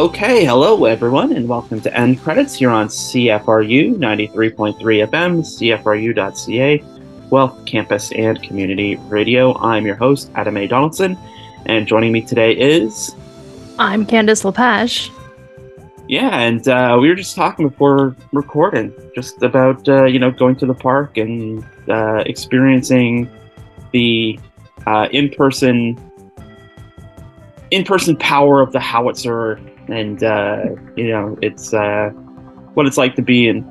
Okay, hello everyone, and welcome to End Credits here on CFRU 93.3 FM, CFRU.ca, Guelph Campus and Community Radio. I'm your host, Adam A. Donaldson, and joining me today is. I'm Candice Lepage. Yeah, and uh, we were just talking before recording, just about uh, you know going to the park and uh, experiencing the uh, in-person in-person power of the howitzer and uh, you know it's uh, what it's like to be in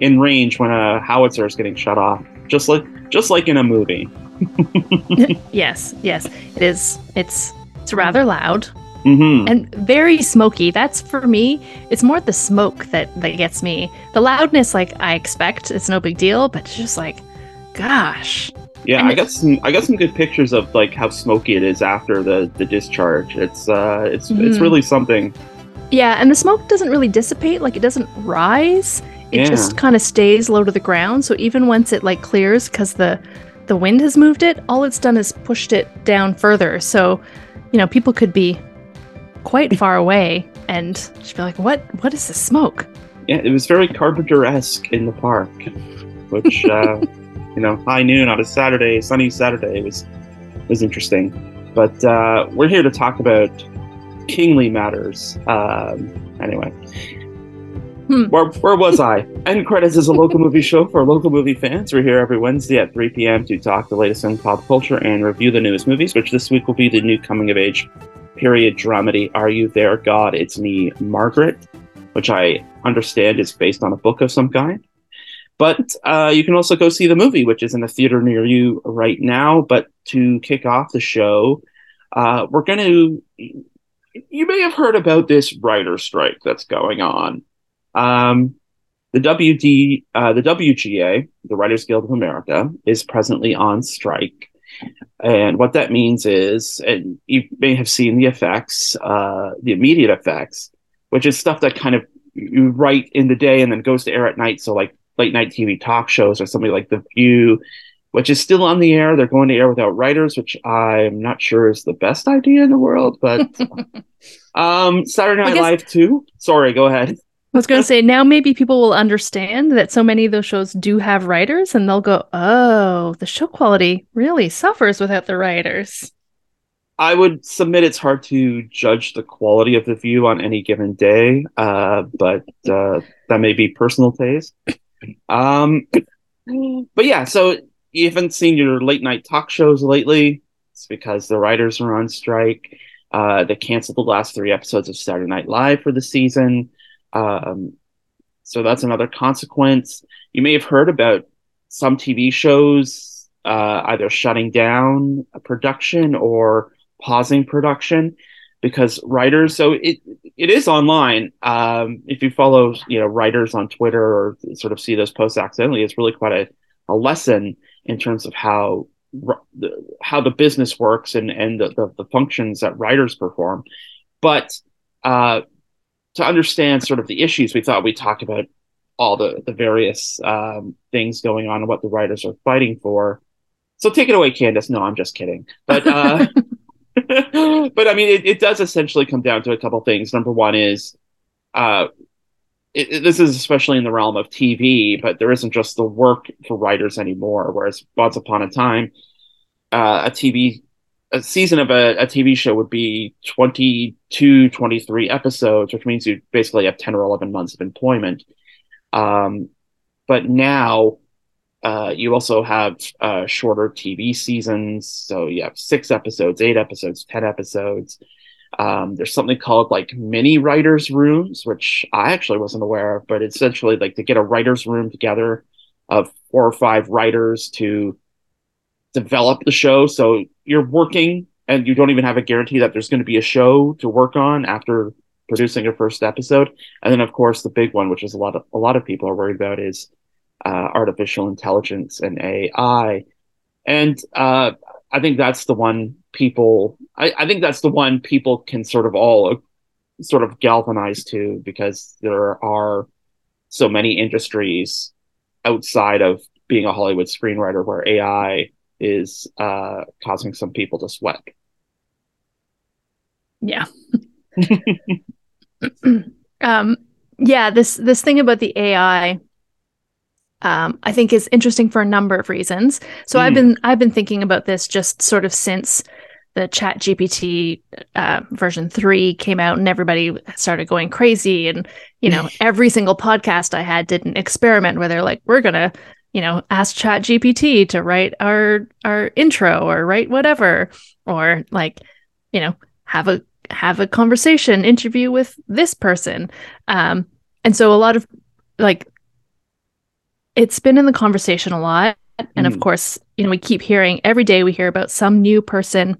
in range when a howitzer is getting shut off, just like just like in a movie. yes, yes, it is. It's it's rather loud Mm-hmm. and very smoky. That's for me. It's more the smoke that that gets me. The loudness, like I expect, it's no big deal, but it's just like, gosh, Yeah, And I got some. I got some good pictures of like how smoky it is after the the discharge. It's uh, it's it's Mhm. really something. Yeah. And the smoke doesn't really dissipate. Like it doesn't rise. It Yeah. just kind of stays low to the ground. So even once it like clears, because the the wind has moved it, all it's done is pushed it down further. So, you know, people could be quite far away and just be like, "What? What is this smoke?" Yeah, it was very Carpenter esque in the park, which uh, you know, high noon on a Saturday, sunny Saturday was was interesting. But uh, we're here to talk about kingly matters. Um, anyway. Hmm. Where, where was I? End Credits is a local movie show for local movie fans. We're here every Wednesday at 3 p.m. to talk the latest in pop culture and review the newest movies, which this week will be the new coming of age period dramedy Are You There, God? It's Me, Margaret, which I understand is based on a book of some kind. But uh, you can also go see the movie, which is in a theater near you right now. But to kick off the show, uh, we're going to. You may have heard about this writer strike that's going on. Um, the WD, uh, the WGA, the Writers Guild of America, is presently on strike. And what that means is, and you may have seen the effects, uh, the immediate effects, which is stuff that kind of you write in the day and then goes to air at night. So, like late night TV talk shows or something like The View, which is still on the air. They're going to air without writers, which I'm not sure is the best idea in the world. But um, Saturday Night guess- Live too. Sorry, go ahead. I was going to say now maybe people will understand that so many of those shows do have writers and they'll go, "Oh, the show quality really suffers without the writers." I would submit it's hard to judge the quality of the view on any given day, uh, but uh, that may be personal taste. Um, but yeah, so you haven't seen your late night talk shows lately. It's because the writers are on strike. Uh, they canceled the last three episodes of Saturday Night Live for the season. Um, so that's another consequence. You may have heard about some TV shows uh, either shutting down production or pausing production because writers so it it is online um if you follow you know writers on twitter or sort of see those posts accidentally it's really quite a, a lesson in terms of how the, how the business works and and the, the, the functions that writers perform. But uh to understand sort of the issues we thought we'd talk about all the the various um things going on and what the writers are fighting for. So take it away candace. No i'm just kidding. But uh but I mean, it, it does essentially come down to a couple things. Number one is, uh, it, it- this is especially in the realm of TV, but there isn't just the work for writers anymore. Whereas once upon a time, uh, a TV, a season of a, a TV show would be 22, 23 episodes, which means you basically have 10 or 11 months of employment. Um, but now, uh, you also have uh, shorter TV seasons. So you have six episodes, eight episodes, 10 episodes. Um, there's something called like mini writers' rooms, which I actually wasn't aware of, but essentially like to get a writers' room together of four or five writers to develop the show. So you're working and you don't even have a guarantee that there's going to be a show to work on after producing your first episode. And then, of course, the big one, which is a lot of a lot of people are worried about, is uh, artificial intelligence and AI. And uh, I think that's the one people. I, I think that's the one people can sort of all uh, sort of galvanize to because there are so many industries outside of being a Hollywood screenwriter where AI is uh, causing some people to sweat. Yeah. Um, yeah, this this thing about the AI, um, I think is interesting for a number of reasons. So I've Mm. been I've been thinking about this just sort of since the Chat GPT uh, version three came out, and everybody started going crazy. And you know, every single podcast I had did an experiment where they're like, "We're gonna." You know, ask Chat GPT to write our our intro or write whatever, or like, you know, have a have a conversation interview with this person um and so a lot of like it's been in the conversation a lot and of Mm. course you know we keep hearing every day we hear about some new person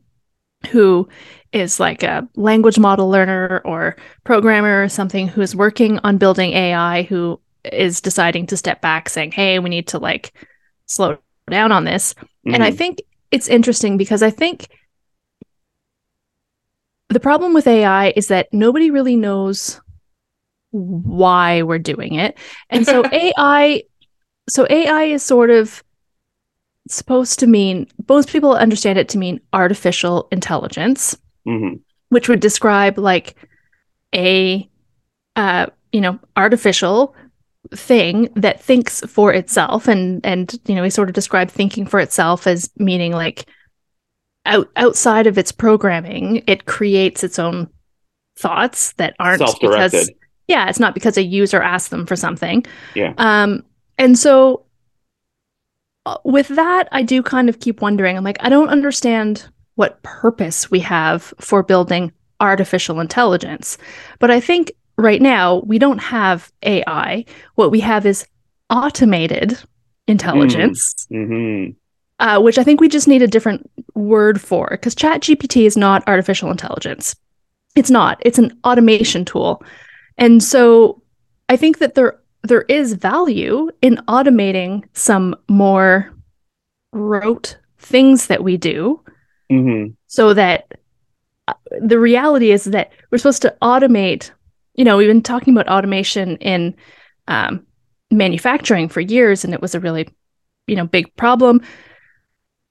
who is like a language model learner or programmer or something who is working on building AI who is deciding to step back saying hey we need to like slow down on this and I Mhm. think it's interesting because I think the problem with AI is that nobody really knows why we're doing it. And so AI so AI is sort of supposed to mean most people understand it to mean artificial intelligence, Mhm. which would describe like a uh you know artificial thing that thinks for itself and and you know we sort of describe thinking for itself as meaning like out outside of its programming it creates its own thoughts that aren't because yeah it's not because a user asked them for something Yeah. um and so with that i do kind of keep wondering i'm like i don't understand what purpose we have for building artificial intelligence but i think right now we don't have ai what we have is automated intelligence Mhm. uh, which I think we just need a different word for because ChatGPT is not artificial intelligence. It's not. It's an automation tool, and so I think that there there is value in automating some more rote things that we do, Mhm. so that uh, the reality is that we're supposed to automate. You know, we've been talking about automation in um, manufacturing for years, and it was a really you know big problem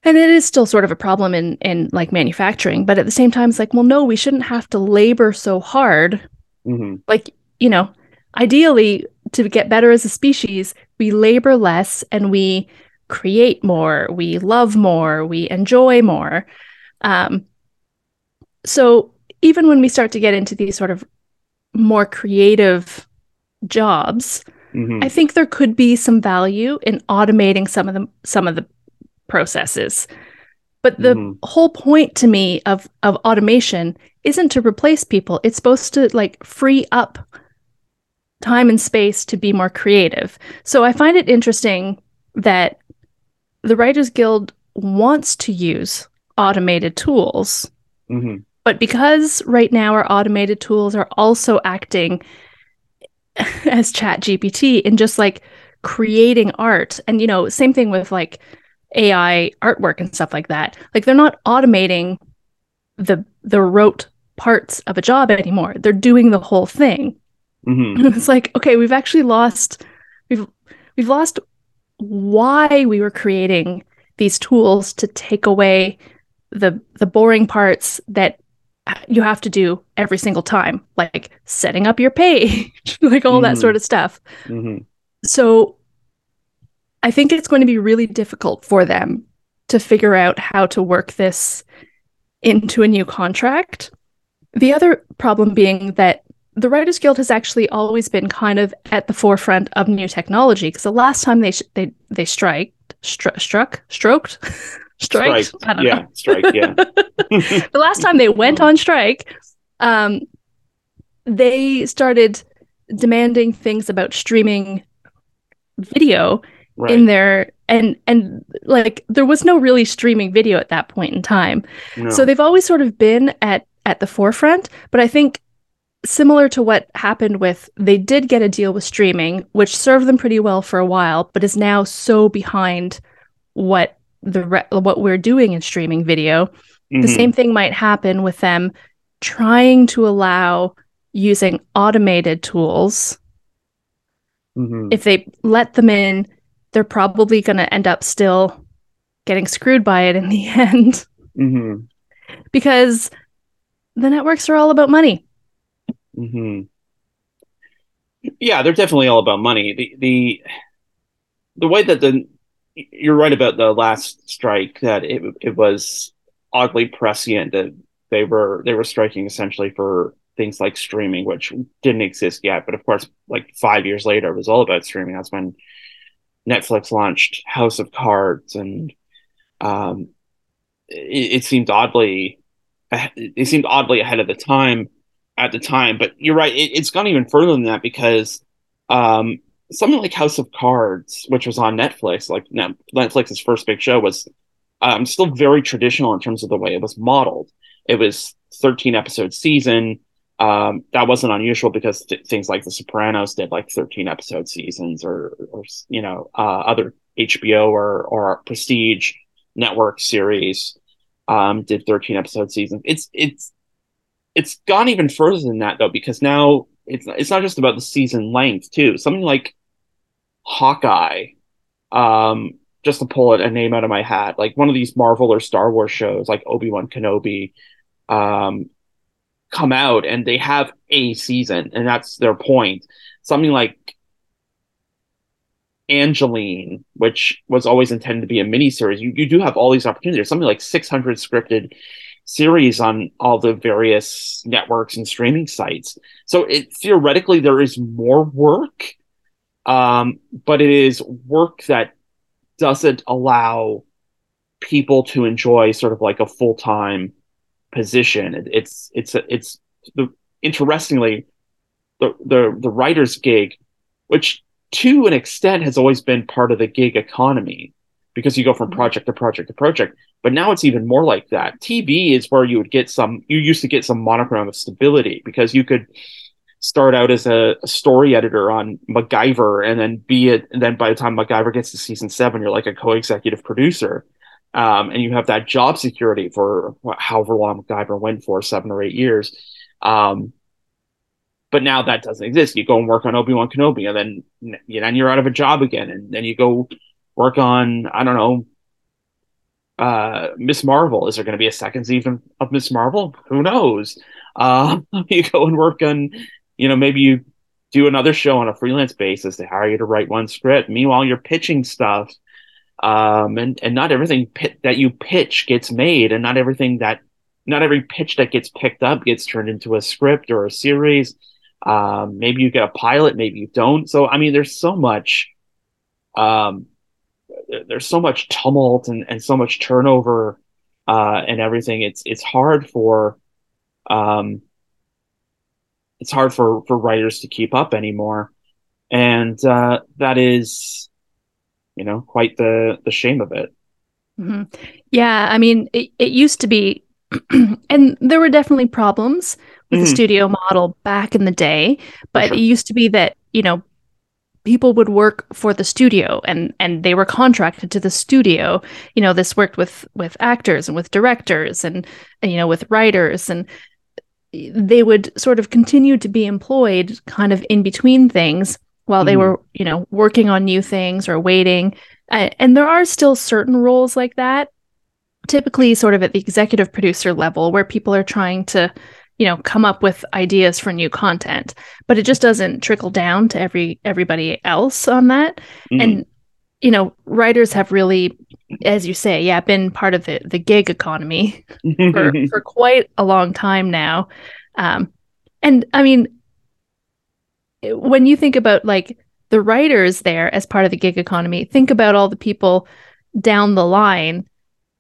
and it is still sort of a problem in in like manufacturing but at the same time it's like well no we shouldn't have to labor so hard Mhm. like you know ideally to get better as a species we labor less and we create more we love more we enjoy more um so even when we start to get into these sort of more creative jobs Mhm. I think there could be some value in automating some of the some of the processes. But the Mhm. whole point to me of of automation isn't to replace people. It's supposed to like free up time and space to be more creative. So I find it interesting that the Writers Guild wants to use automated tools. Mhm. but because right now our automated tools are also acting as chat gpt in just like creating art. And you know same thing with like ai artwork and stuff like that. Like they're not automating the the rote parts of a job anymore. They're doing the whole thing Mhm. it's like okay we've actually lost we've we've lost why we were creating these tools to take away the the boring parts that you have to do every single time like setting up your page like all that Mhm. sort of stuff Mhm. so i think it's going to be really difficult for them to figure out how to work this into a new contract the other problem being that the writers guild has actually always been kind of at the forefront of new technology because the last time they sh- they they striked stru- struck stroked striked Strike. Yeah. know Strike. Yeah. the last time they went on strike, um, they started demanding things about streaming video right. in their and and like there was no really streaming video at that point in time. no. So they've always sort of been at at the forefront, but I think similar to what happened with they did get a deal with streaming which served them pretty well for a while but is now so behind what the re- what we're doing in streaming video the Mhm. same thing might happen with them trying to allow using automated tools. Mhm. If they let them in, they're probably going to end up still getting screwed by it in the end Mhm. because the networks are all about money. Hmm yeah, they're definitely all about money. The the the way that the you're right about the last strike that it it was oddly prescient that they were they were striking essentially for things like streaming, which didn't exist yet. But of course, like five years later, it was all about streaming. That's when Netflix launched House of Cards, and um, it, it seemed oddly it seemed oddly ahead of the time at the time. But you're right; it, has gone even further than that because um, something like House of Cards, which was on Netflix, like Netflix's first big show, was um, still very traditional in terms of the way it was modeled. It was 13 episode season. Um, that wasn't unusual because th- things like The Sopranos did like 13 episode seasons, or, or you know, uh, other HBO or or Prestige network series um, did 13 episode seasons. It's it's it's gone even further than that though, because now it's it's not just about the season length too. Something like Hawkeye, um, just to pull a name out of my hat, like one of these Marvel or Star Wars shows, like Obi Wan Kenobi, um, come out and they have a season, and that's their point. Something like Angeline, which was always intended to be a miniseries, you, you do have all these opportunities. something like 600 scripted series on all the various networks and streaming sites. So it theoretically there is more work, um, but it is work that doesn't allow people to enjoy sort of like a full time position. It, it's it's it's the interestingly the the the writer's gig, which to an extent has always been part of the gig economy because you go from mm-hmm. project to project to project. But now it's even more like that. TV is where you would get some, you used to get some monochrome of stability because you could start out as a, story editor on MacGyver and then be it. And then by the time MacGyver gets to season seven, you're like a co executive producer. Um, and you have that job security for however long MacGyver went for, seven or eight years. Um, but now that doesn't exist. You go and work on Obi Wan Kenobi, and then you know, you're out of a job again, and then you go work on I don't know uh Miss Marvel. Is there going to be a second season of Miss Marvel? Who knows? Uh, you go and work on, you know, maybe you do another show on a freelance basis. They hire you to write one script. Meanwhile, you're pitching stuff, um, and and not everything pit- that you pitch gets made, and not everything that not every pitch that gets picked up gets turned into a script or a series. Um, maybe you get a pilot, maybe you don't. So I mean, there's so much. Um, there's so much tumult and, and so much turnover uh, and everything. It's it's hard for um, it's hard for for writers to keep up anymore, and uh, that is, you know, quite the the shame of it. Mm-hmm. Yeah, I mean, it, it used to be, and there were definitely problems with mm. the studio model back in the day, but sure. it used to be that you know people would work for the studio and and they were contracted to the studio you know this worked with with actors and with directors and, and, you know with writers and they would sort of continue to be employed kind of in between things while they mm. were you know working on new things or waiting uh, and there are still certain roles like that typically sort of at the executive producer level where people are trying to you know come up with ideas for new content but it just doesn't trickle down to every everybody else on that. Mm. and you know writers have really as you say yeah been part of the the gig economy for for quite a long time now. Um and i mean when you think about like the writers there as part of the gig economy think about all the people down the line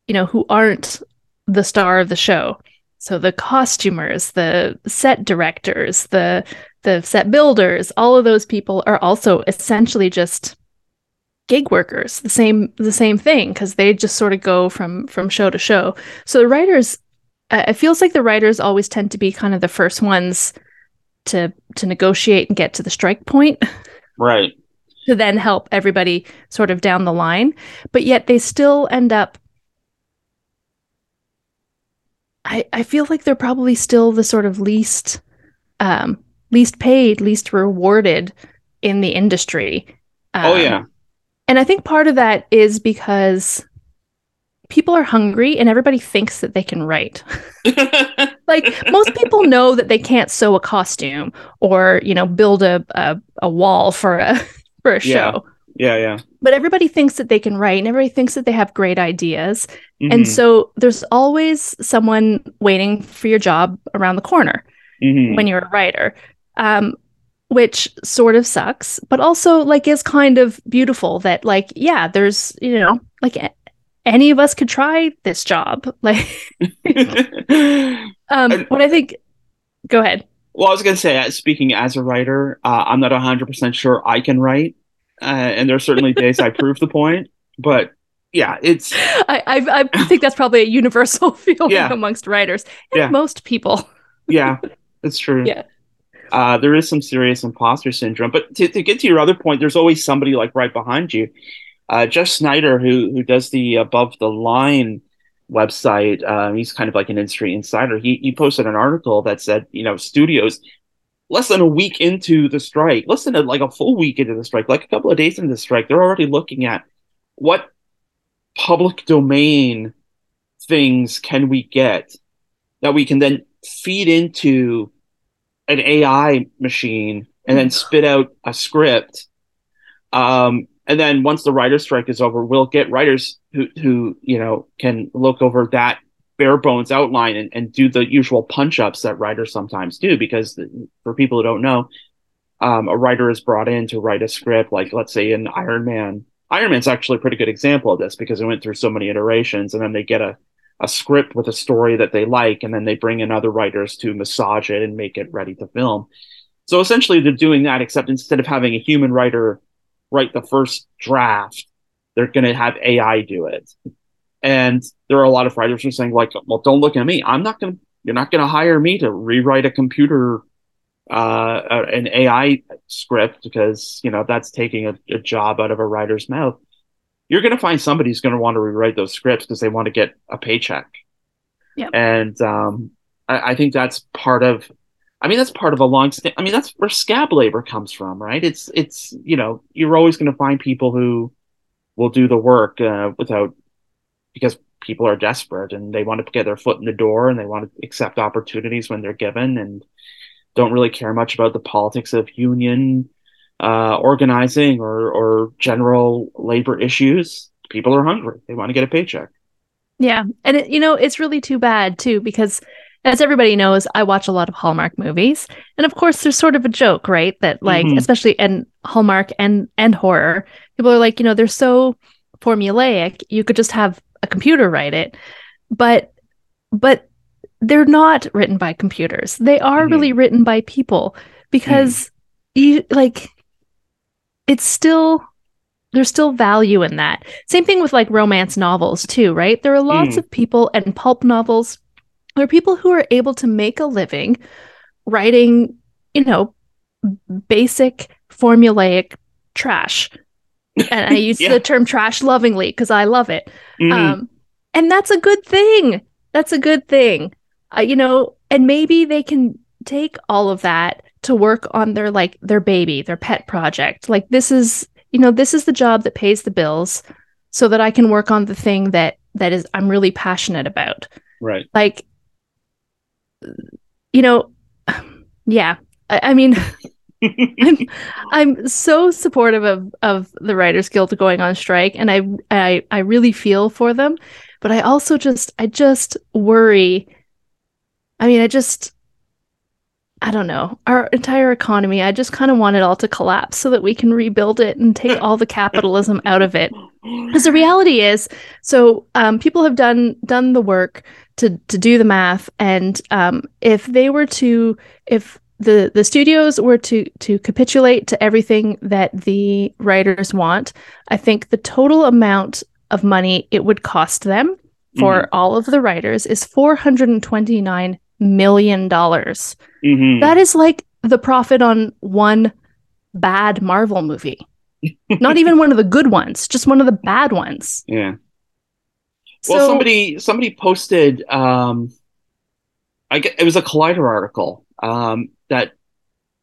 you know who aren't the star of the show so the costumers, the set directors, the the set builders, all of those people are also essentially just gig workers. The same the same thing because they just sort of go from from show to show. So the writers, uh, it feels like the writers always tend to be kind of the first ones to to negotiate and get to the strike point. Right. to then help everybody sort of down the line, but yet they still end up I, I feel like they're probably still the sort of least um, least paid, least rewarded in the industry. Um, oh yeah. And I think part of that is because people are hungry and everybody thinks that they can write. like most people know that they can't sew a costume or, you know, build a a, a wall for a for a show. yeah, yeah. Yeah. But everybody thinks that they can write and everybody thinks that they have great ideas. Mhm, And so there's always someone waiting for your job around the corner mhm. when you're a writer. Um which sort of sucks, but also like is kind of beautiful that like yeah, there's, you know, like any of us could try this job. Like um what I think go ahead. Well, I was going to say, uh, speaking as a writer, uh, I'm not 100% sure I can write. Uh, and there are certainly days I prove the point. But yeah, it's, I I, I think that's probably a universal feeling Yeah. amongst writers and Yeah. most people. yeah, it's true. Yeah. Uh, there is some serious imposter syndrome. But to, to get to your other point, there's always somebody like right behind you. Uh, Jeff Sneider, who who does the Above the Line website, uh, he's kind of like an industry insider. He he posted an article that said, you know, studios less than a week into the strike, less than a, like a full week into the strike, like a couple of days into the strike, they're already looking at what public domain things can we get that we can then feed into an AI machine and then spit out a script. Um, and then once the writer's strike is over, we'll get writers who, who you know, can look over that bare bones outline and, and do the usual punch ups that writers sometimes do. Because for people who don't know, um, a writer is brought in to write a script, like let's say in Iron Man. Iron Man's actually a pretty good example of this because it went through so many iterations, and then they get a a script with a story that they like, and then they bring in other writers to massage it and make it ready to film. So essentially, they're doing that, except instead of having a human writer write the first draft, they're going to have AI do it. And there are a lot of writers who are saying, like, well, don't look at me. I'm not going to, you're not going to hire me to rewrite a computer, uh, an AI script because, you know, that's taking a, a job out of a writer's mouth you're going to find somebody who's going to want to rewrite those scripts because they want to get a paycheck. Yep. And um, I, I think that's part of. I mean, that's part of a long. St- I mean, that's where scab labor comes from, right? It's it's you know you're always going to find people who will do the work uh, without because people are desperate and they want to get their foot in the door and they want to accept opportunities when they're given and don't really care much about the politics of union uh, organizing or or general labor issues. People are hungry; they want to get a paycheck. Yeah. And it, you know, it's really too bad too because as everybody knows, I watch a lot of Hallmark movies. And of course, there's sort of a joke, right? That like Mhm. especially in Hallmark and and horror, people are like, you know, they're so formulaic, you could just have a computer write it. But but they're not written by computers. They are Mhm. really written by people because you like it's still there's still value in that. Same thing with like romance novels too, right? There are lots Mm. of people and pulp novels. There are people who are able to make a living writing, you know, basic formulaic trash. And I use Yeah. the term trash lovingly because I love it. Mhm. Um, and that's a good thing. That's a good thing. Uh, you know, and maybe they can take all of that to work on their like their baby, their pet project. Like this is, you know, this is the job that pays the bills so that I can work on the thing that that is I'm really passionate about. right. Like you know, yeah. I, I mean I'm I'm so supportive of of the Writers Guild going on strike, and I I I really feel for them, but I also just I just worry. I mean, I just I don't know our entire economy. I just kind of want it all to collapse so that we can rebuild it and take all the capitalism out of it. Because the reality is, so um, people have done done the work to to do the math, and um, if they were to, if the the studios were to to capitulate to everything that the writers want, I think the total amount of money it would cost them for all of the writers is four hundred and twenty nine million dollars. Mhm. That is like the profit on one bad Marvel movie. Not even one of the good ones, just one of the bad ones. yeah. So Well, somebody somebody posted. Um, I get it was a Collider article um, that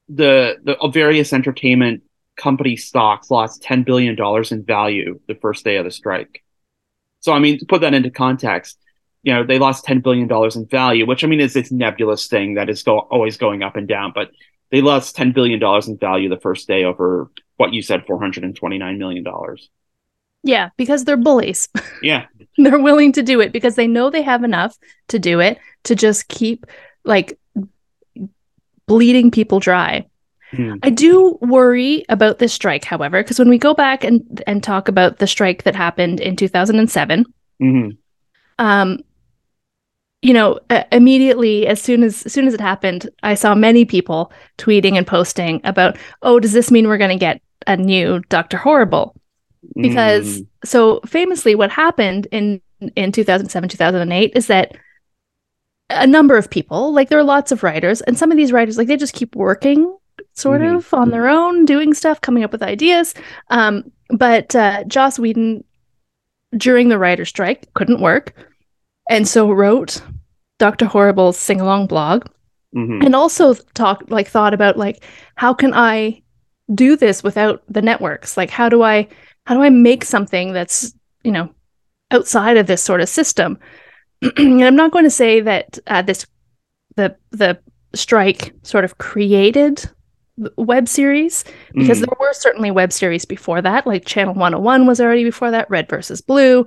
the the various entertainment company stocks lost ten billion dollars in value the first day of the strike. So I mean, to put that into context, you know, they lost ten billion dollars in value, which I mean is this nebulous thing that is go- always going up and down, but they lost ten billion dollars in value the first day over what you said, four hundred and twenty nine million dollars. Yeah, because they're bullies. Yeah, they're willing to do it because they know they have enough to do it to just keep like bleeding people dry. Hmm. I do worry about this strike, however, because when we go back and and talk about the strike that happened in 2007, hmm um, you know, uh, immediately as soon as as soon as it happened, I saw many people tweeting and posting about, "Oh, does this mean we're going to get a new Doctor Horrible?" Because Mm. so famously, what happened in in 2007 2008 is that a number of people, like there are lots of writers, and some of these writers, like they just keep working sort Mhm. of on their own, doing stuff, coming up with ideas. Um, but uh, Joss Whedon, during the writer strike, couldn't work, and so wrote Doctor Horrible's sing along blog, Mhm. and also talked like thought about like how can I do this without the networks? Like how do I how do I make something that's you know outside of this sort of system? and I'm not going to say that uh, this the the strike sort of created web series because Mhm. there were certainly web series before that like channel 101 was already before that red versus blue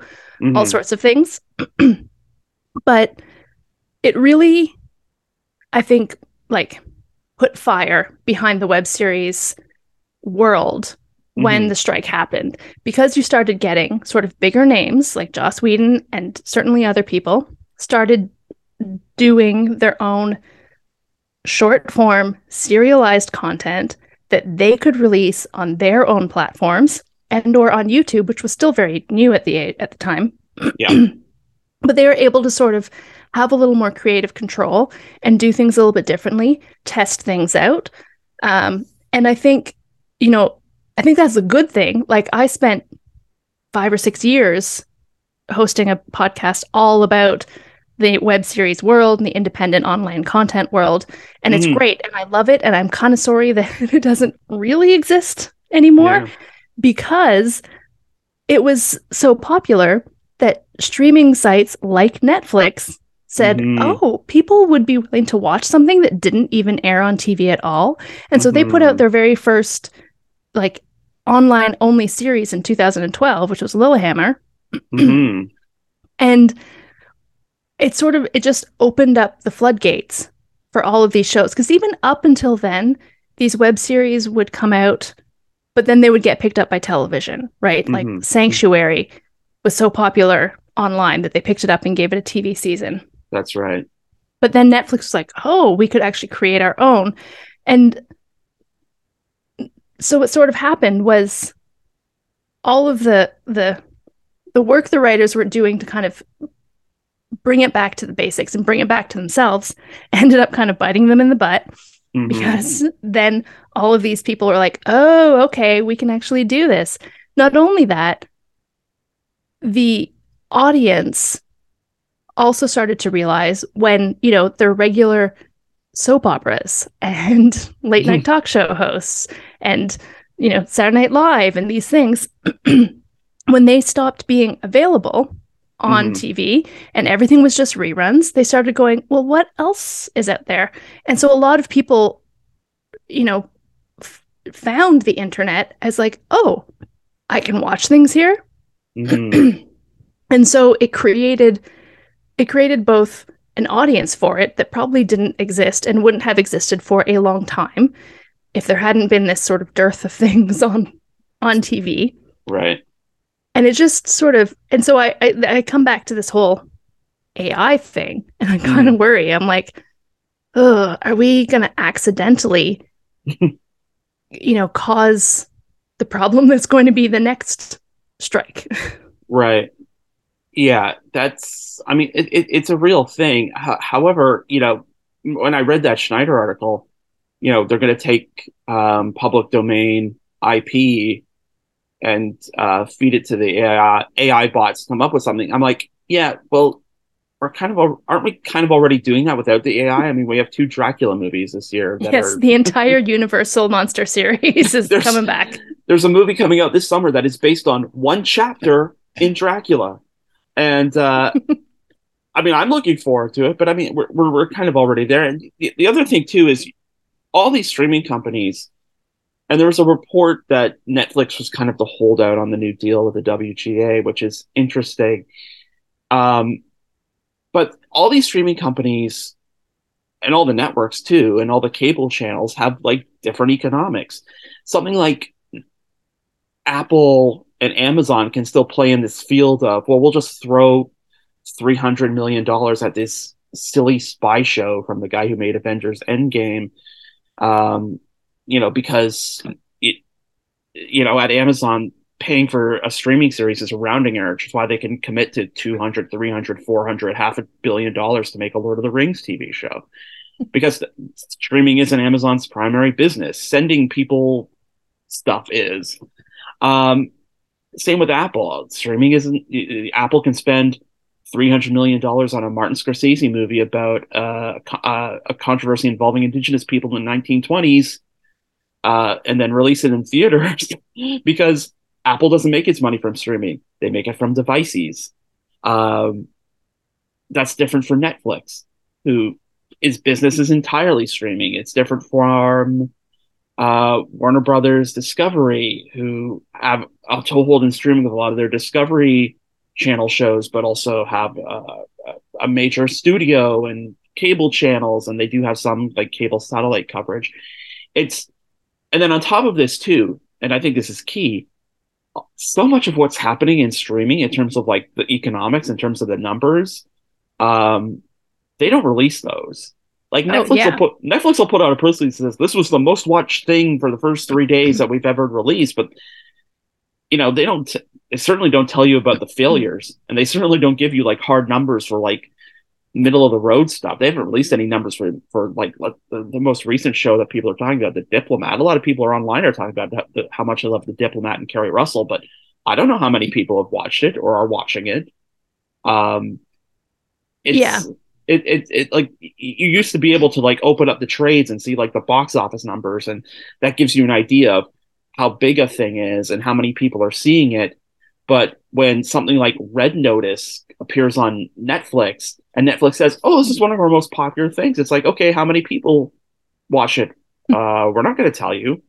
all Mhm. sorts of things. but it really, I think, like put fire behind the web series world when Mhm. the strike happened because you started getting sort of bigger names like Joss Whedon and certainly other people started doing their own short form serialized content that they could release on their own platforms and or on YouTube which was still very new at the at the time Yeah. but they were able to sort of have a little more creative control and do things a little bit differently, test things out. Um, and I think, you know, I think that's a good thing. Like I spent five or six years hosting a podcast all about the web series world and the independent online content world. And Mhm. it's great. And I love it. And I'm kind of sorry that it doesn't really exist anymore Yeah. because it was so popular that streaming sites like Netflix said, Mhm. "Oh, people would be willing to watch something that didn't even air on TV at all." And so they put out Mhm. their very first like online only series in 2012, which was Lilyhammer, Mhm. and it sort of it just opened up the floodgates for all of these shows because even up until then these web series would come out but then they would get picked up by television right like Mhm. sanctuary was so popular online that they picked it up and gave it a tv season That's right. but then netflix was like oh we could actually create our own and so what sort of happened was all of the the the work the writers were doing to kind of bring it back to the basics and bring it back to themselves ended up kind of biting them in the butt Mhm. because then all of these people are like, oh, okay, we can actually do this. Not only that, the audience also started to realize when, you know, their regular soap operas and late night talk show hosts and, you know, Saturday Night Live and these things, when they stopped being available on Mhm. TV and everything was just reruns, they started going, well, what else is out there? And so a lot of people, you know, f- found the internet as like, oh, I can watch things here. Mhm. And so it created it created both an audience for it that probably didn't exist and wouldn't have existed for a long time if there hadn't been this sort of dearth of things on on TV. Right. And it just sort of and so I I, I come back to this whole AI thing and I hmm. kind of worry. I'm like, oh, are we gonna accidentally you know cause the problem that's going to be the next strike? Right. Yeah, that's. I mean, it, it, it's a real thing. Ho- however, you know, when I read that Schneider article, you know, they're going to take um, public domain IP and uh, feed it to the AI, AI bots to come up with something. I'm like, yeah, well, we're kind of aren't we kind of already doing that without the AI? I mean, we have two Dracula movies this year. That yes, are, the entire Universal monster series is coming back. there's a movie coming out this summer that is based on one chapter in Dracula. And uh, I mean, I'm looking forward to it. But I mean, we're we're, we're kind of already there. And the, the other thing too is all these streaming companies. And there was a report that Netflix was kind of the holdout on the new deal with the WGA, which is interesting. Um, but all these streaming companies and all the networks too, and all the cable channels have like different economics. Something like Apple and Amazon can still play in this field of, well, we'll just throw $300 million at this silly spy show from the guy who made Avengers Endgame. Um, you know, because it, you know, at Amazon, paying for a streaming series is a rounding error, which is why they can commit to 200, 300, 400, half a billion dollars to make a Lord of the Rings TV show. Because streaming isn't Amazon's primary business. Sending people stuff is. Um, same with Apple. Streaming isn't. Apple can spend three hundred million dollars on a Martin Scorsese movie about uh, uh, a controversy involving Indigenous people in the nineteen twenties, uh, and then release it in theaters because Apple doesn't make its money from streaming; they make it from devices. Um, that's different for Netflix, who its business is entirely streaming. It's different from uh, Warner Brothers Discovery, who have a toehold in streaming of a lot of their Discovery Channel shows, but also have uh, a major studio and cable channels, and they do have some like cable satellite coverage. It's and then on top of this too, and I think this is key. So much of what's happening in streaming, in terms of like the economics, in terms of the numbers, um, they don't release those. Like oh, Netflix yeah. will put Netflix will put out a press release that says this was the most watched thing for the first three days that we've ever released, but you know they don't. They certainly don't tell you about the failures, and they certainly don't give you like hard numbers for like middle of the road stuff. They haven't released any numbers for for like the, the most recent show that people are talking about, The Diplomat. A lot of people are online are talking about the, how much they love The Diplomat and Keri Russell, but I don't know how many people have watched it or are watching it. Um, yeah it, it, it like you used to be able to like open up the trades and see like the box office numbers and that gives you an idea of how big a thing is and how many people are seeing it. But when something like red notice appears on netflix and netflix says oh this is one of our most popular things it's like okay how many people watch it? Uh we're not going to tell you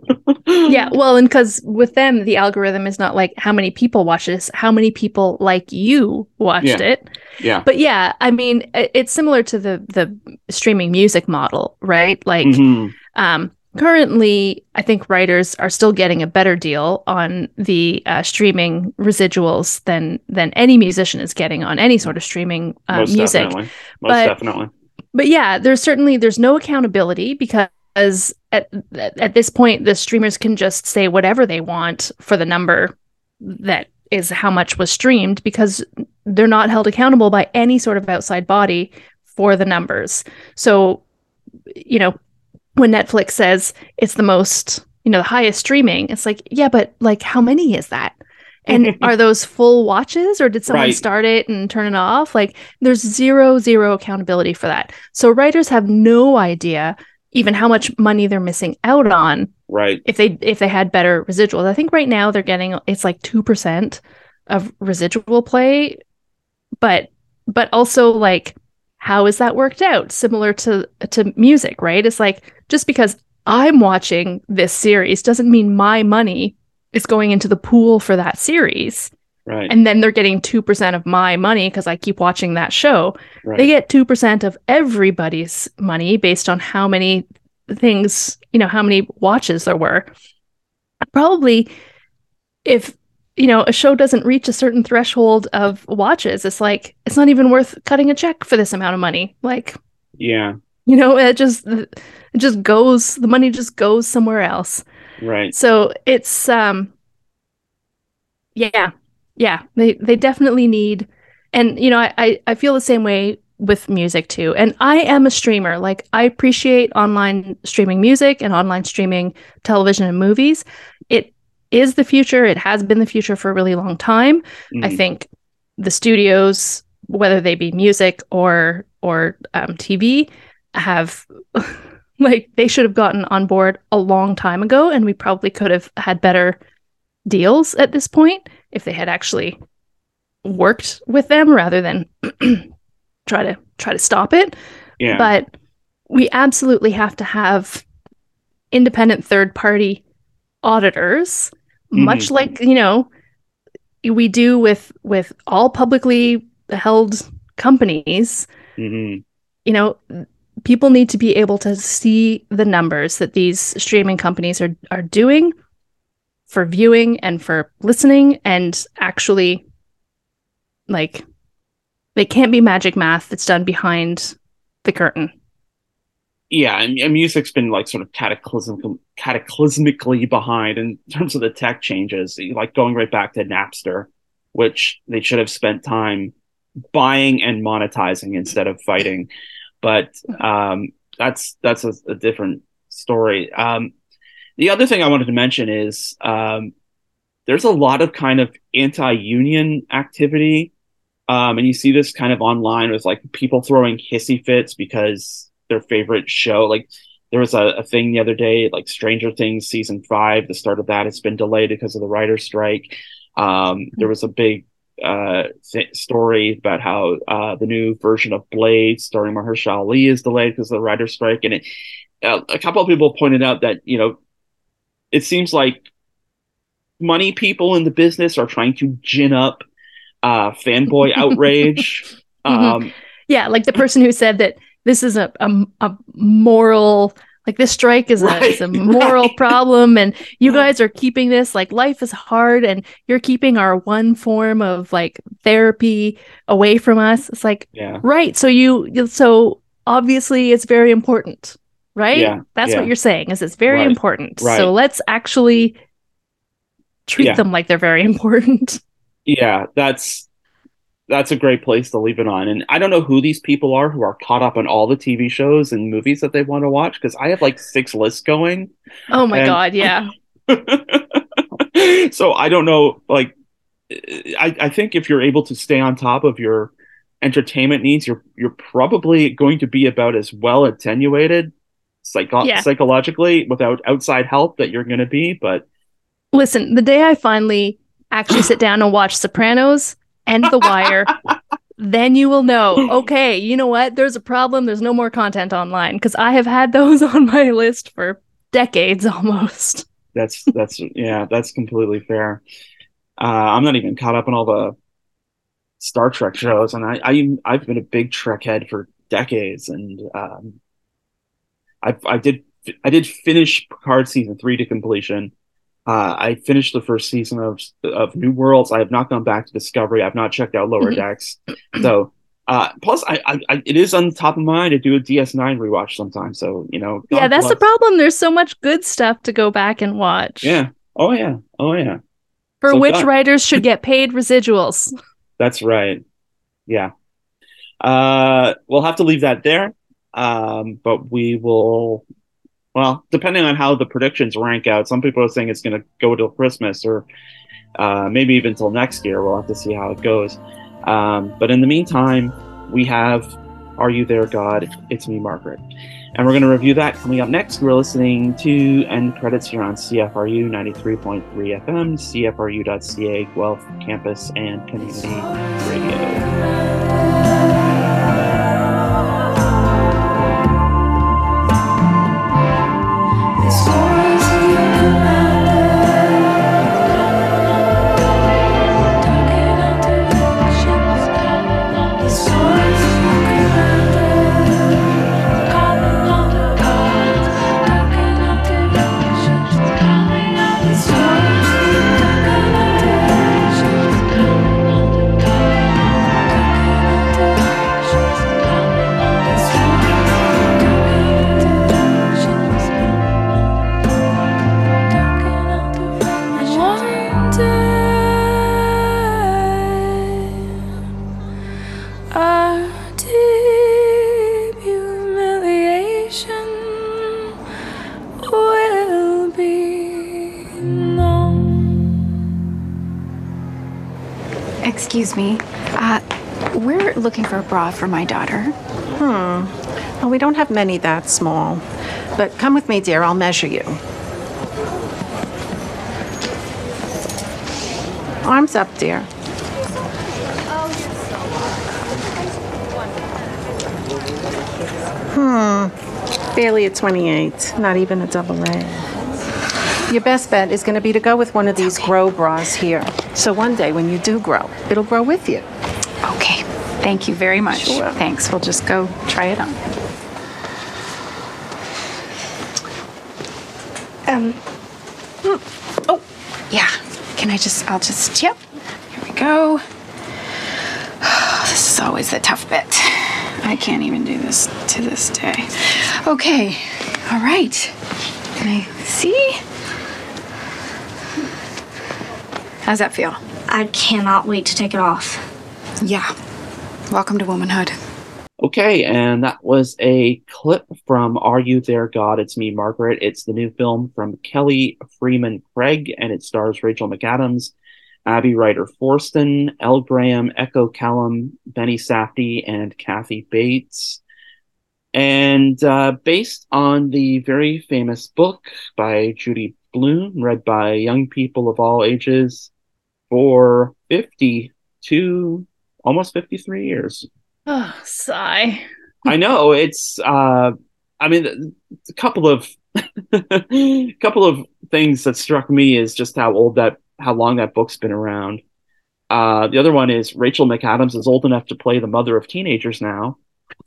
yeah, well, and because with them, the algorithm is not like how many people watch this, how many people like you watched yeah. it. Yeah. But yeah, I mean, it's similar to the the streaming music model, right? Like, mm-hmm. um, currently, I think writers are still getting a better deal on the uh, streaming residuals than than any musician is getting on any sort of streaming uh, Most music. Definitely. Most but, definitely. But yeah, there's certainly there's no accountability because because at at this point the streamers can just say whatever they want for the number that is how much was streamed because they're not held accountable by any sort of outside body for the numbers. So, you know, when Netflix says it's the most, you know, the highest streaming, it's like, yeah, but like how many is that? And are those full watches or did someone right. start it and turn it off? Like there's zero, zero accountability for that. So writers have no idea even how much money they're missing out on right. if they if they had better residuals. I think right now they're getting it's like 2% of residual play but but also like how is that worked out? Similar to to music right? It's like just because i'm watching this series doesn't mean my money is going into the pool for that series Right. And then they're getting 2% of my money because I keep watching that show. Right. They get 2% of everybody's money based on how many things, you know, how many watches there were. Probably if, you know, a show doesn't reach a certain threshold of watches, it's like, it's not even worth cutting a check for this amount of money. Like, yeah. You know, it just, it just goes, the money just goes somewhere else. Right. So it's, um, yeah, yeah, they they definitely need, and you know, I I feel the same way with music too. And I am a streamer. Like I appreciate online streaming music and online streaming television and movies. It is the future. It has been the future for a really long time. Mm-hmm. I think the studios, whether they be music or or um, TV, have like they should have gotten on board a long time ago, and we probably could have had better deals at this point if they had actually worked with them rather than try to try to stop it. Yeah. But we absolutely have to have independent third party auditors, much like, you know, we do with with all publicly held companies. hmm You know, people need to be able to see the numbers that these streaming companies are are doing for viewing and for listening and actually like it can't be magic math that's done behind the curtain. yeah, and, and music's been like sort of cataclysm cataclysmically behind in terms of the tech changes, like going right back to Napster, which they should have spent time buying and monetizing instead of fighting. But um, that's that's a, a different story. Um, the other thing I wanted to mention is um, there's a lot of kind of anti-union activity, um, and you see this kind of online with like people throwing hissy fits because their favorite show. Like there was a, a thing the other day, like Stranger Things season five, the start of that has been delayed because of the writer's strike. Um, there was a big uh, th- story about how uh, the new version of Blade, starring Mahershala Ali, is delayed because of the writer's strike, and it. Uh, a couple of people pointed out that you know, it seems like money people in the business are trying to gin up uh, fanboy outrage. Um, Yeah, like the person who said that this is a a, a moral like this strike is a, Right, is a moral right. problem and you guys are keeping this like life is hard and you're keeping our one form of like therapy away from us. It's like yeah, right, so you- so obviously it's very important, right? Yeah, That's yeah. what you're saying is it's very Right, important. right. So let's actually treat Yeah. them like they're very important. yeah, that's that's a great place to leave it on. And I don't know who these people are who are caught up on all the TV shows and movies that they want to watch because I have like six lists going. Oh my And- god, yeah. so I don't know. Like, I, I think if you're able to stay on top of your entertainment needs, you're you're probably going to be about as well attenuated psycho- Yeah. psychologically without outside help that you're going to be. But Listen, the day I finally actually sit down and watch Sopranos and The Wire, then you will know, okay, you know what? There's a problem. There's no more content online because I have had those on my list for decades almost. that's that's yeah, that's completely fair. Uh, I'm not even caught up in all the Star Trek shows, and I, I I've been a big Trek head for decades, and um, I I did I did finish Picard season three to completion. Uh, I finished the first season of of New Worlds. I have not gone back to Discovery. I've not checked out Lower Mhm. Decks. So, uh, plus, I, I, I it is on top of mind to do a DS9 rewatch sometime. So, you know, yeah, God that's the problem. There's so much good stuff to go back and watch. Yeah. Oh yeah. Oh yeah. For So which writers should get paid residuals. That's right. Yeah. Uh, we'll have to leave that there. Um, but we will, well, depending on how the predictions rank out, some people are saying it's going to go till Christmas or uh, maybe even till next year. We'll have to see how it goes. Um, but in the meantime, we have Are You There, God? It's Me, Margaret. And we're going to review that coming up next. We're listening to end credits here on CFRU 93.3 FM, CFRU.ca, Guelph Campus and Community Radio. Excuse me. Uh, we're looking for a bra for my daughter. Hmm. Well, we don't have many that small. But come with me, dear. I'll measure you. Arms up, dear. Hmm. Barely a 28, not even a double A. Your best bet is going to be to go with one of these grow bras here. So one day when you do grow, it'll grow with you. Okay. Thank you very much. Sure. Thanks. We'll just go try it on. Um. Oh, yeah. Can I just? I'll just. Yep. Here we go. This is always the tough bit. I can't even do this to this day. Okay. All right. Can I see? How's that feel? I cannot wait to take it off. Yeah. Welcome to womanhood. Okay, and that was a clip from Are You There, God? It's Me, Margaret. It's the new film from Kelly Fremon Craig, and it stars Rachel McAdams, Abby Ryder Fortson, Elle Graham, Echo Kellum, Benny Safdie, and Kathy Bates. And uh, based on the very famous book by Judy Blume, read by young people of all ages for 52, almost 53 years. Oh, sigh. I know it's. Uh, I mean, a couple of couple of things that struck me is just how old that, how long that book's been around. Uh, the other one is Rachel McAdams is old enough to play the mother of teenagers now.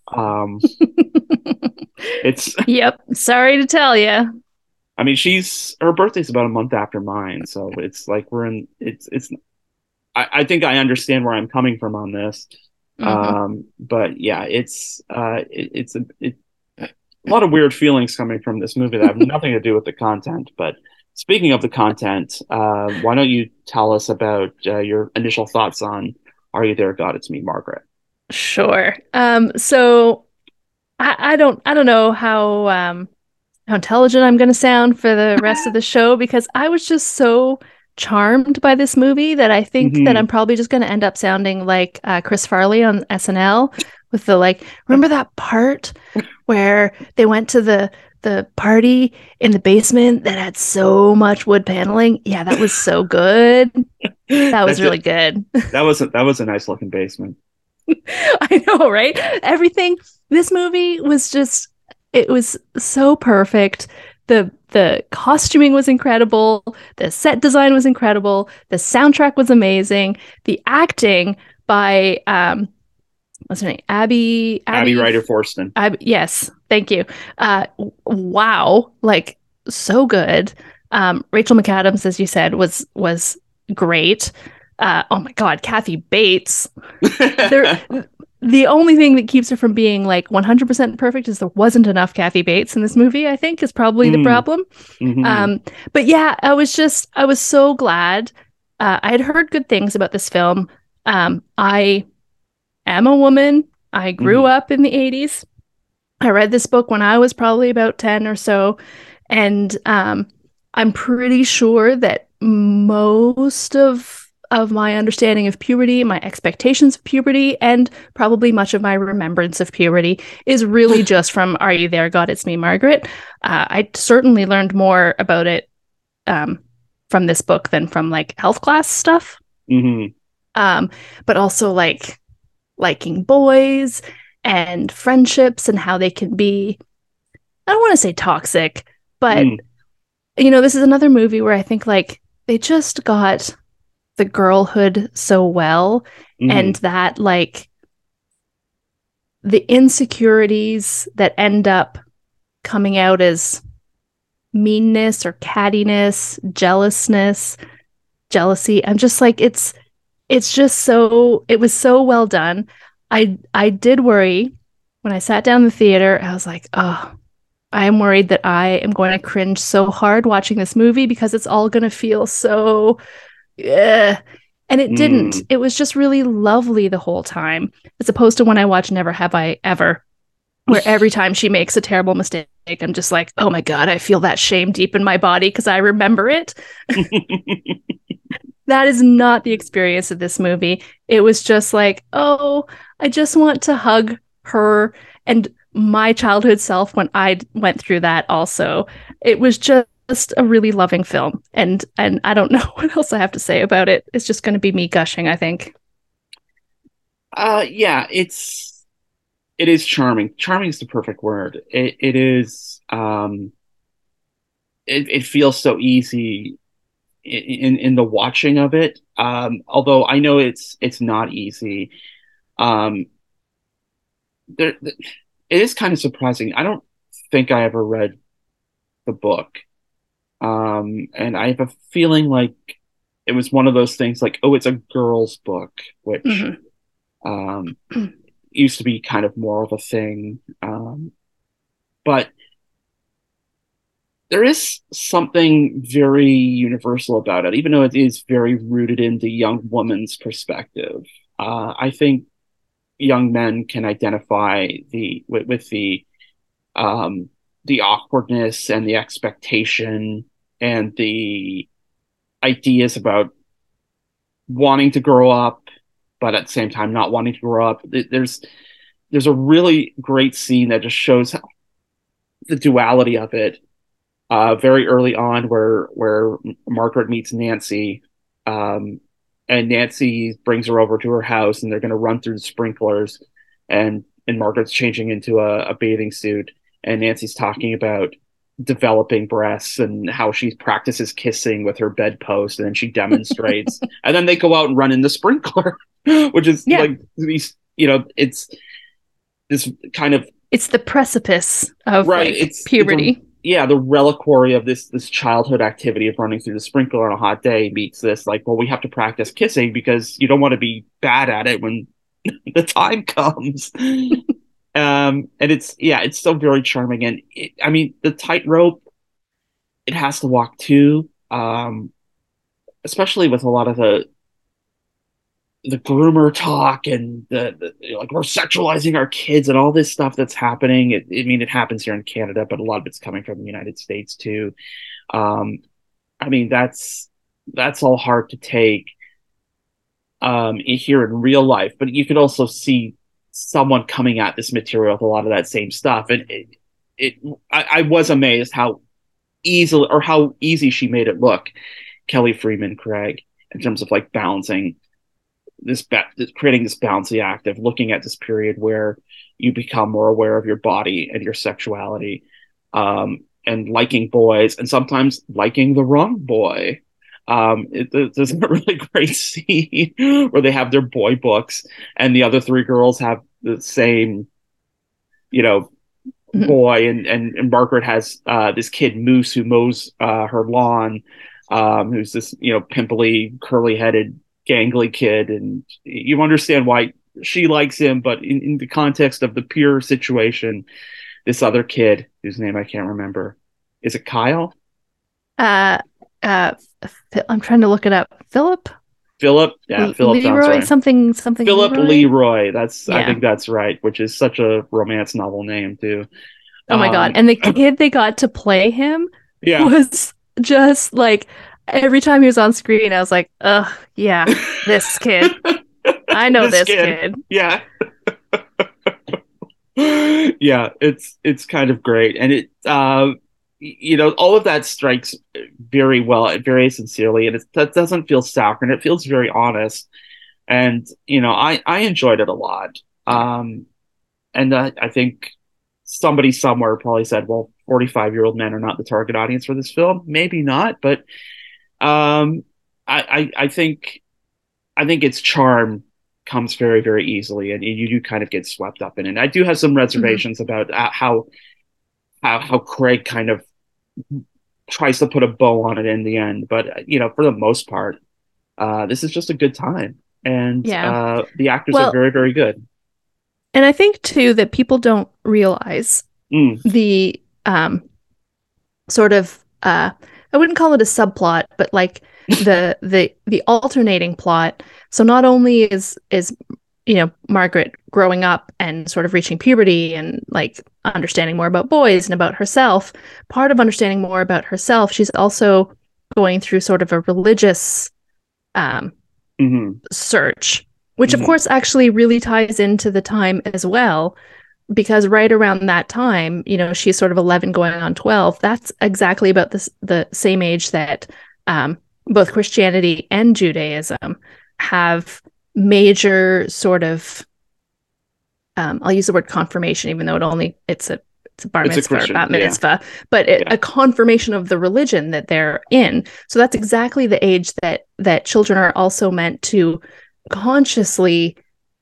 Um, it's. Yep. Sorry to tell you. I mean, she's her birthday's about a month after mine, so it's like we're in. It's it's. I, I think I understand where I'm coming from on this. Mhm. Um, but yeah, it's uh, it, it's a, it, a lot of weird feelings coming from this movie that have nothing to do with the content. But speaking of the content, uh, why don't you tell us about uh, your initial thoughts on "Are You There, God? It's Me, Margaret." Sure. Um, so I, I don't I don't know how um how intelligent I'm gonna sound for the rest of the show because I was just so charmed by this movie that I think Mhm. that I'm probably just gonna end up sounding like uh, Chris Farley on SNL with the like remember that part where they went to the the party in the basement that had so much wood paneling? Yeah, that was so good. That was really good. That was a, that was a nice looking basement. I know, right? Everything this movie was just it was so perfect. The the costuming was incredible, the set design was incredible, the soundtrack was amazing, the acting by um what's her name? Abby Abby Ryder Fortson. Yes, thank you. Uh, wow, like so good. Um, Rachel McAdams, as you said, was was great. Uh, oh my God, Kathy Bates. There, the only thing that keeps her from being like 100% perfect is there wasn't enough Kathy Bates in this movie. I think is probably the Hmm. problem. Mhm. Um, but yeah, I was just I was so glad. Uh, I had heard good things about this film. Um, I am a woman. I grew Mhm. up in the 80s. I read this book when I was probably about 10 or so. And um, I'm pretty sure that most of of my understanding of puberty, my expectations of puberty, and probably much of my remembrance of puberty is really just from Are You There, God? It's Me, Margaret. Uh, I certainly learned more about it um, from this book than from like health class stuff. Mhm. Um, but also like liking boys and friendships and how they can be, I don't want to say toxic, but Mm. you know, this is another movie where I think like they just got the girlhood so well Mhm. and that like the insecurities that end up coming out as meanness or cattiness, jealousness, jealousy. I'm just like it's it's just so it was so well done. I I did worry when I sat down in the theater. I was like, "Oh, I am worried that I am going to cringe so hard watching this movie because it's all going to feel so yeah. And it didn't. Mm. It was just really lovely the whole time, as opposed to when I watch Never Have I Ever, where every time she makes a terrible mistake, I'm just like, oh my God, I feel that shame deep in my body because I remember it. That is not the experience of this movie. It was just like, oh, I just want to hug her and my childhood self when I went through that also. It was just a really loving film. And and I don't know what else I have to say about it. It's just going to be me gushing, I think. Uh, yeah, it's it is charming. Charming is the perfect word. It it is um it, it feels so easy in in the watching of it. Um although I know it's it's not easy. Um there it is kind of surprising. I don't think I ever read the book. Um and I have a feeling like it was one of those things like oh it's a girl's book which Mhm. um used to be kind of more of a thing. Um, but there is something very universal about it, even though it is very rooted in the young woman's perspective. Uh, I think young men can identify the with, with the um, the awkwardness and the expectation and the ideas about wanting to grow up but at the same time not wanting to grow up. There's there's a really great scene that just shows how, the duality of it. Uh, very early on, where where Margaret meets Nancy, um, and Nancy brings her over to her house, and they're going to run through the sprinklers, and and Margaret's changing into a, a bathing suit, and Nancy's talking about developing breasts and how she practices kissing with her bedpost, and then she demonstrates, and then they go out and run in the sprinkler, which is Yeah. like these, you know, it's this kind of It's the precipice of Right, like, it's- it's a- puberty. yeah, the reliquary of this this childhood activity of running through the sprinkler on a hot day meets this like, well, we have to practice kissing because you don't want to be bad at it when the time comes. Um, and it's yeah, it's so very charming, and it, I mean, the tightrope it has to walk too, um, especially with a lot of the the groomer talk and the, the like we're sexualizing our kids and all this stuff that's happening. It, I mean, it happens here in Canada, but a lot of it's coming from the United States too. Um, I mean, that's that's all hard to take um, here in real life, but you could also see someone coming at this material with a lot of that same stuff, and it, it I, I was amazed how easily or how easy she made it look, Kelly Fremon Craig, in terms of like balancing this creating this bouncy act of looking at this period where you become more aware of your body and your sexuality um, and liking boys and sometimes liking the wrong boy um, it, there's a really great scene where they have their boy books and the other three girls have the same you know Mhm. boy and, and and margaret has uh, this kid moose who mows uh, her lawn um, who's this you know pimply curly headed gangly kid and you understand why she likes him but in, in the context of the pure situation this other kid whose name i can't remember is it kyle Uh, uh, I'm trying to look it up. Philip, philip yeah Le- philip Leroy, right. something, something. philip leroy that's i think that's right which is such a romance novel name too Oh my god! Um, And the kid they got to play him yeah was just like every time he was on screen, I was like, "Ugh, yeah, this kid. I know This this, kid. kid. yeah yeah it's it's kind of great and it uh you know all of that strikes very well very sincerely and it that doesn't feel saccharine. It feels very honest. And you know i i enjoyed it a lot. Um and uh, i think somebody somewhere probably said well 45 year old men are not the target audience for this film. Maybe not but um i i, I think i think its charm comes very very easily and you do kind of get swept up in it. I do have some reservations about uh, how how how craig kind of tries to put a bow on it in the end but uh, you know for the most part uh this is just a good time and Yeah. uh the actors Well- are very very good And I think too that people don't realize Mm, the um sort of uh I wouldn't call it a subplot, but like the the the alternating plot. So not only is is you know Margaret growing up and sort of reaching puberty and like understanding more about boys and about herself, part of understanding more about herself, she's also going through sort of a religious um mhm. search, which Mhm. of course actually really ties into the time as well. Because right around that time, you know, she's sort of 11 going on 12. That's exactly about this, the same age that um, both Christianity and Judaism have major sort of um, I'll use the word confirmation, even though it only it's a it's a bar It's a mitzvah Christian, bat yeah. but it, Yeah. a confirmation of the religion that they're in. So that's exactly the age that that children are also meant to consciously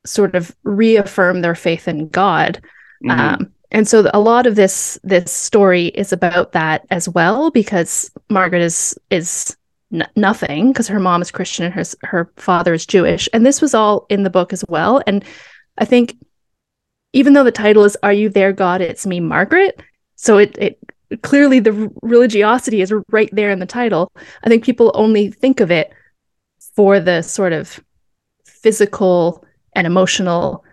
sort of reaffirm their faith in God. Mhm. Um, and so a lot of this this story is about that as well, because Margaret is is n- nothing because her mom is Christian and her her father is Jewish, and this was all in the book as well. And I think even though the title is "Are You There, God? It's Me, Margaret," so it it clearly the religiosity is right there in the title. I think people only think of it for the sort of physical and emotional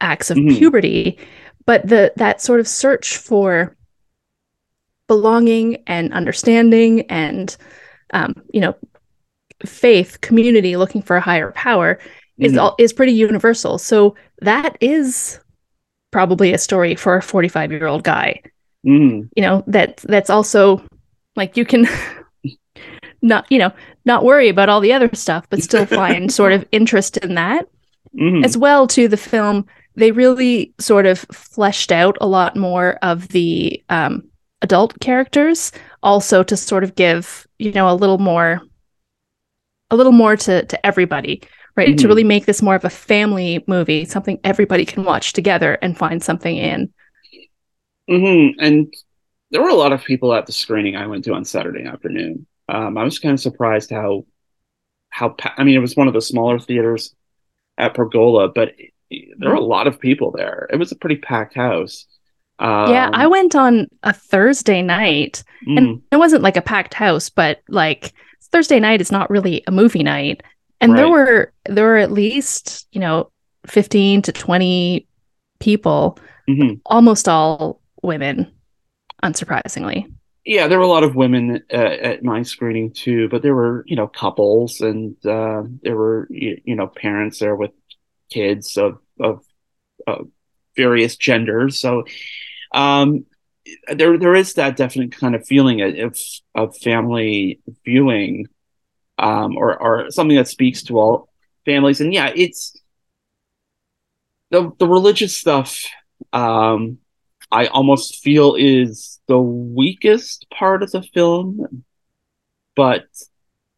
acts of Mhm. puberty but the that sort of search for belonging and understanding and um, you know faith community looking for a higher power is Mhm. all is pretty universal so that is probably a story for a 45 year old guy Mhm. you know that that's also like you can not you know not worry about all the other stuff but still find sort of interest in that Mhm. as well to the film they really sort of fleshed out a lot more of the um, adult characters also to sort of give you know a little more a little more to to everybody right to Mhm. really make this more of a family movie something everybody can watch together and find something in hmm And there were a lot of people at the screening I went to on Saturday afternoon. Um, I was kind of surprised how how pa- I mean, it was one of the smaller theaters at Pergola, but there were a lot of people there. It was a pretty packed house. Um, yeah i went on a thursday night mhm, and it wasn't like a packed house but like thursday night is not really a movie night and there were there were at least you know 15 to 20 people mhm. almost all women unsurprisingly yeah, there were a lot of women uh, at my screening too, but there were, you know, couples and uh, there were, you, you know, parents there with kids of of, of various genders. So um, there there is that definite kind of feeling of of family viewing, um, or or something that speaks to all families. And yeah, it's the the religious stuff. Um, I almost feel is the weakest part of the film, but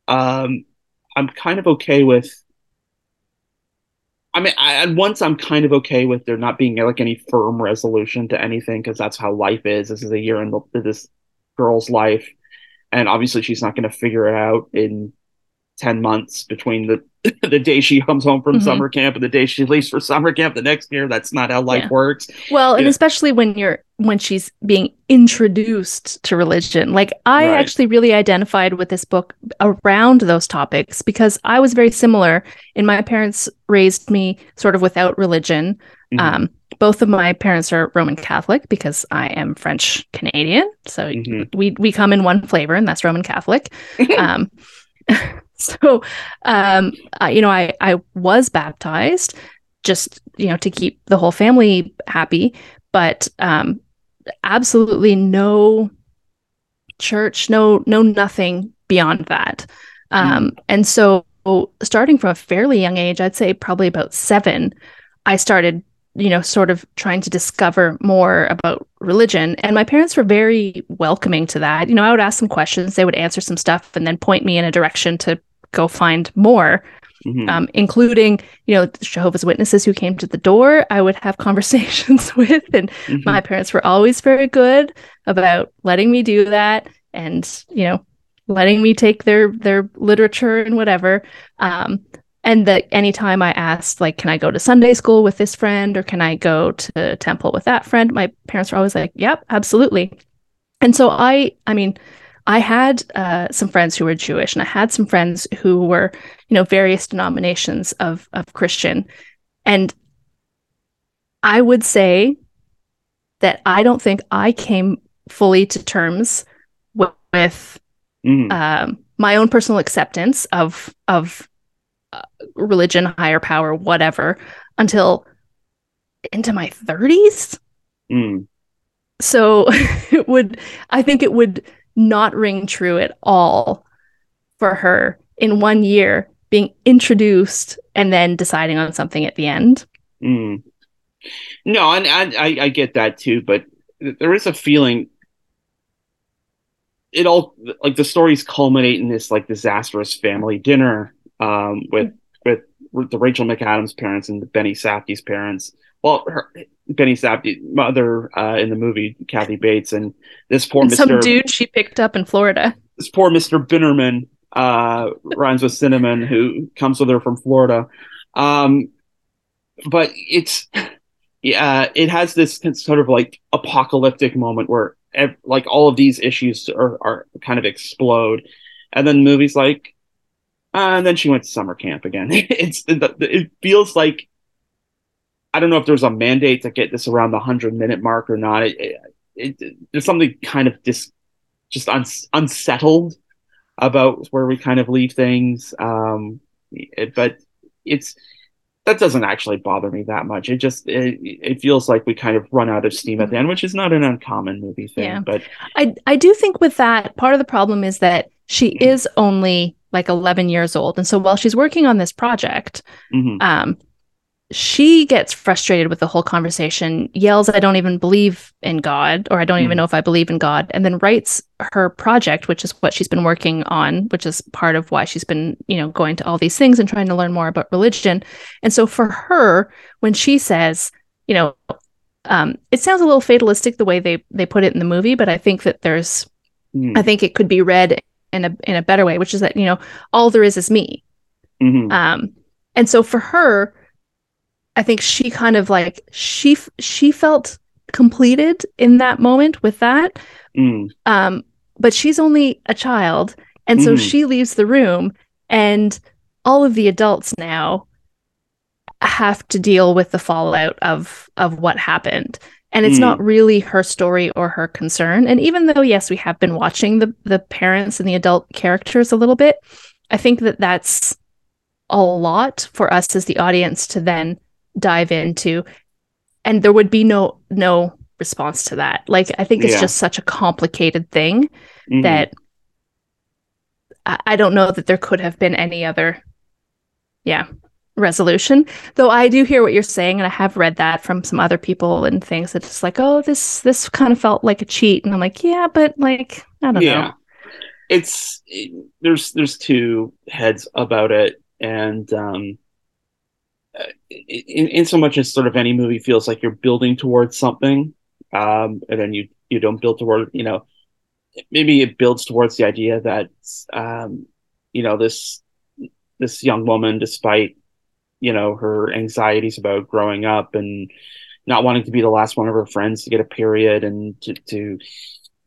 um, I'm kind of okay with. I mean, I, once I'm kind of okay with there not being like any firm resolution to anything because that's how life is. This is a year in the, this girl's life, and obviously she's not going to figure it out in ten months between the the day she comes home from Mhm. summer camp and the day she leaves for summer camp the next year. That's not how life Yeah. works. well and especially when you're when she's being introduced to religion like i Right. actually really identified with this book around those topics because i was very similar and my parents raised me sort of without religion Mhm. Um, both of my parents are Roman Catholic because I am French Canadian. So Mhm. we we come in one flavor, and that's Roman Catholic. um, so, um, uh, you know, I I was baptized just you know to keep the whole family happy, but um, absolutely no church, no no nothing beyond that. Um, and so starting from a fairly young age, I'd say probably about seven, I started, you know, sort of trying to discover more about religion. And my parents were very welcoming to that. You know, I would ask some questions, they would answer some stuff, and then point me in a direction to go find more, Mhm. um, including, you know, Jehovah's Witnesses who came to the door. I would have conversations with, and Mhm. my parents were always very good about letting me do that and you know letting me take their their literature and whatever um and that anytime i asked like can i go to sunday school with this friend or can i go to temple with that friend? my parents were always like yep absolutely. And so i i mean i had uh, some friends who were jewish and i had some friends who were you know various denominations of of christian. And i would say that I don't think I came fully to terms with, with Mhm. um, my own personal acceptance of of religion, higher power, whatever, until into my thirties. Mm. So it would, I think, it would not ring true at all for her in one year being introduced and then deciding on something at the end. Mm. No, and, and I, I get that too, but there is a feeling it all like the stories culminate in this like disastrous family dinner um, with the Rachel McAdams parents and the Benny Safdie's parents. Well, her, Benny Safdie mother uh, in the movie, Kathy Bates, and this poor And Mr. some dude she picked up in Florida. this poor Mr. Binamin uh, rhymes with cinnamon, who comes with her from Florida. Um, but it's yeah, it has this sort of like apocalyptic moment where like all of these issues are, are kind of explode, and then the movie's like, uh, and then she went to summer camp again. it's it feels like I don't know if there's a mandate to get this around the hundred minute mark or not. It, it, it, there's something kind of dis, just uns unsettled about where we kind of leave things. Um, but it's that doesn't actually bother me that much. It just it, it feels like we kind of run out of steam at the end, which is not an uncommon movie thing. Yeah. But I I do think with that part of the problem is that she is only like 11 years old, and so while she's working on this project, mhm. um, she gets frustrated with the whole conversation, yells, "I don't even believe in God," or "I don't even Mhm. know if I believe in God," and then writes her project, which is what she's been working on, which is part of why she's been you know going to all these things and trying to learn more about religion. And so for her, when she says, you know. Um, it sounds a little fatalistic the way they they put it in the movie, but I think that there's Mhm. I think it could be read in a in a better way, which is that you know all there is is me. Mhm. Um, and so for her, I think she kind of like she she felt completed in that moment with that. Mm. Um, but she's only a child, and so Mhm. she leaves the room, and all of the adults now have to deal with the fallout of of what happened and it's Mm. not really her story or her concern and even though yes we have been watching the the parents and the adult characters a little bit i think that that's a lot for us as the audience to then dive into and there would be no no response to that like i think it's Yeah. just such a complicated thing Mhm. that I, I don't know that there could have been any other yeah resolution though i do hear what you're saying and i have read that from some other people and things that it's like oh this this kind of felt like a cheat and i'm like yeah but like i don't yeah know it's it- there's there's two heads about it and um in, in so much as sort of any movie feels like you're building towards something um and then you you don't build toward you know maybe it builds towards the idea that um you know this this young woman despite you know her anxieties about growing up and not wanting to be the last one of her friends to get a period and to, to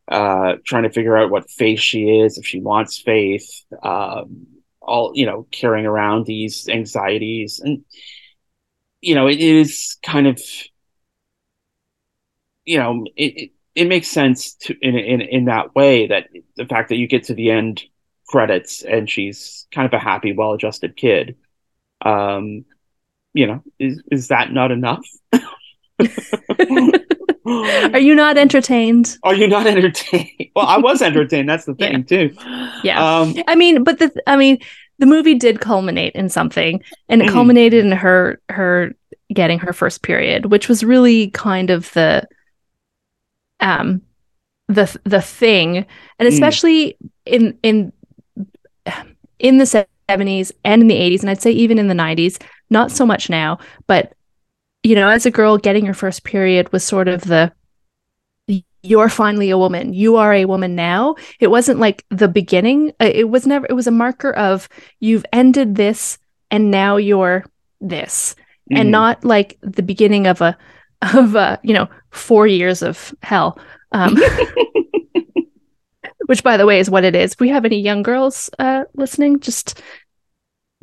uh, trying to figure out what faith she is, if she wants faith, um, all you know, carrying around these anxieties, and you know, it is kind of, you know, it it, it makes sense to in in in that way that the fact that you get to the end credits and she's kind of a happy, well-adjusted kid, um, you know, is is that not enough? are you not entertained Are you not entertained? Well, I was entertained. That's the thing, too. Yeah. Um, I mean, but the I mean, the movie did culminate in something, and it Mhm. culminated in her her getting her first period, which was really kind of the um the the thing, and Mm. especially in in in the seventies and in the eighties, and I'd say even in the nineties, not so much now, but you know, as a girl, getting your first period was sort of the you're finally a woman. You are a woman now. It wasn't like the beginning. Uh, It was never, it was a marker of you've ended this and now you're this. mhm. And not like the beginning of a, of a, you know, four years of hell. Um, which by the way is what it is. If we have any young girls uh, listening, just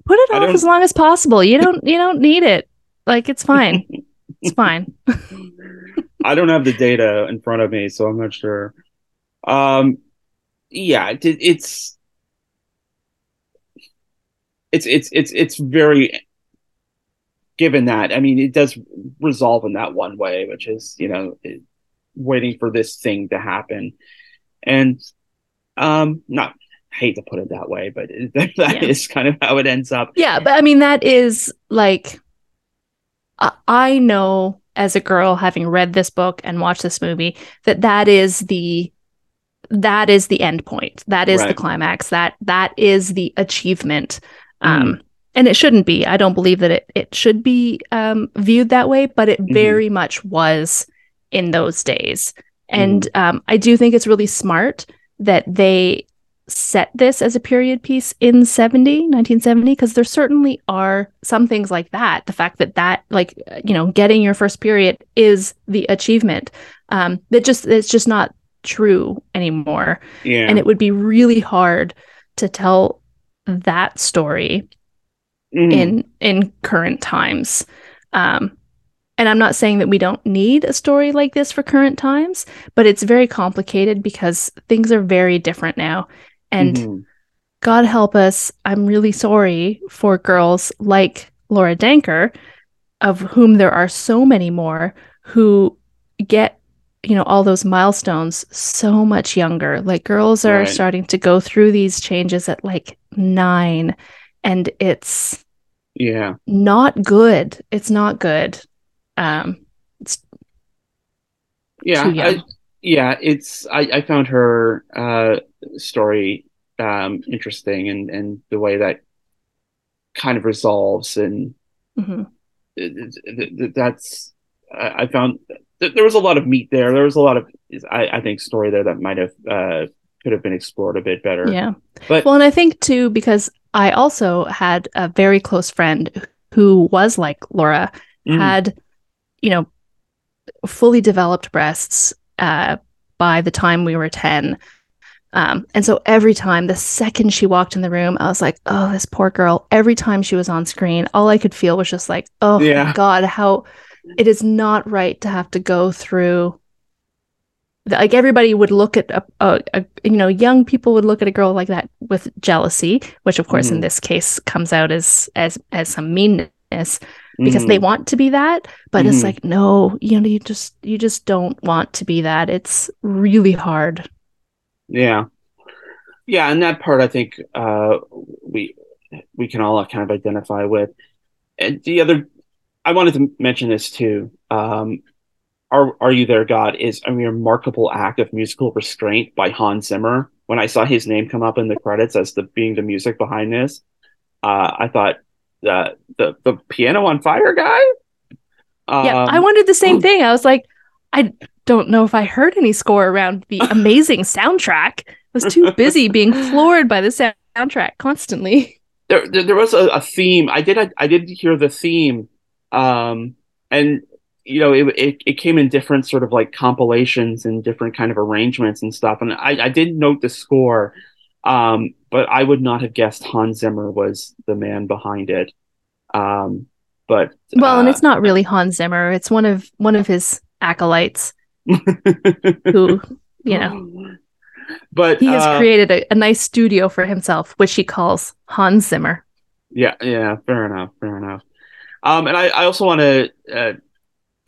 put it off as long as possible. You don't, you don't need it. Like it's fine. It's fine. I don't have the data in front of me, so I'm not sure. Um, yeah, it, it's it's it's it's it's very given that. I mean, it does resolve in that one way, which is you know it, waiting for this thing to happen, and um, not hate to put it that way, but that is Yeah. kind of how it ends up. Yeah, but I mean that is like I, I know as a girl having read this book and watched this movie that that is the that is the end point that is the climax that that is the achievement Mm-hmm. um and it shouldn't be i don't believe that it it should be um viewed that way but it Mhm. very much was in those days and Mm-hmm. um i do think it's really smart that they set this as a period piece in 70 1970 because there certainly are some things like that the fact that that like you know getting your first period is the achievement um that just it's just not true anymore Yeah. and it would be really hard to tell that story Mhm. in in current times um and i'm not saying that we don't need a story like this for current times but it's very complicated because things are very different now and Mhm. god help us i'm really sorry for girls like laura danker of whom there are so many more who get you know all those milestones so much younger like girls are Right. starting to go through these changes at like 9 and it's yeah. not good it's not good um Yeah. too I, young. Yeah. It's I, I found her uh story um interesting and and the way that kind of resolves and mhm. th- that's I I found th- there was a lot of meat there. There was a lot of I, I think story there that might have uh, could have been explored a bit better. yeah But Well, and I think too, because I also had a very close friend who was like Laura, Mm. had, you know, fully developed breasts uh, by the time we were 10. Um, and so every time, the second she walked in the room, I was like, oh, this poor girl. Every time she was on screen, all I could feel was just like, oh Yeah. my God, how it is not right to have to go through like everybody would look at a, a, a you know young people would look at a girl like that with jealousy which of course in Mhm. this case comes out as as as some meanness because they Mhm. want to be that but it's Mhm. like no you know you just you just don't want to be that it's really hard Yeah. Yeah, and that part I think uh we we can all kind of identify with. And the other I wanted to mention this too. Um Are Are You There God is a remarkable act of musical restraint by Hans Zimmer. When I saw his name come up in the credits as the being the music behind this, uh I thought that the the piano on fire guy? yeah Um, i wondered the same thing i was like i don't know if i heard any score around the amazing soundtrack i was too busy being floored by the soundtrack constantly there, there, there was a, a theme. I did I did hear the theme, um, and you know it, it it came in different sort of like compilations and different kind of arrangements and stuff. And I I did note the score, um, but I would not have guessed Hans Zimmer was the man behind it. Um, but well and uh, it's not really hans zimmer it's one of one of his acolytes who you know but he has uh, created a, a nice studio for himself which he calls hans zimmer Yeah, yeah, fair enough, fair enough. Um, and I, I also want to uh,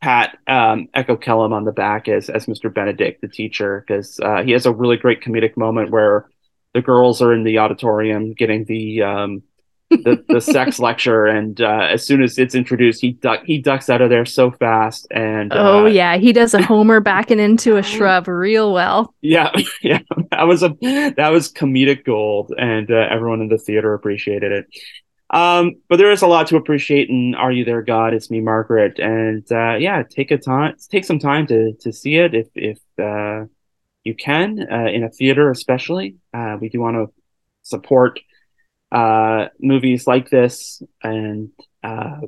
pat um, Echo Kellum on the back as as Mr. Benedict, the teacher, because uh, he has a really great comedic moment where the girls are in the auditorium getting the um, the, the sex lecture, and uh, as soon as it's introduced, he duck he ducks out of there so fast, and oh uh, yeah. He does a homer backing into a shrub real well. Yeah, yeah, that was a that was comedic gold, and uh, everyone in the theater appreciated it. Um, but there is a lot to appreciate in "Are You There, God?" It's me, Margaret, and uh, yeah, take a time, take some time to to see it if if uh, you can uh, in a theater, especially. Uh, we do want to support uh, movies like this, and uh,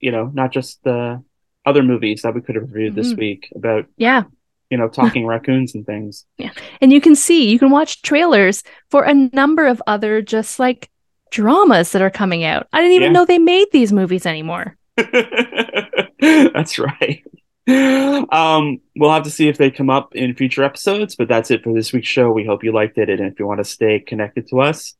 you know, not just the other movies that we could have reviewed this Mhm. week about yeah you know talking raccoons and things. Yeah. And you can see you can watch trailers for a number of other just like dramas that are coming out i didn't even Yeah. know they made these movies anymore That's right. Um, we'll have to see if they come up in future episodes, but that's it for this week's show. We hope you liked it, and if you want to stay connected to us,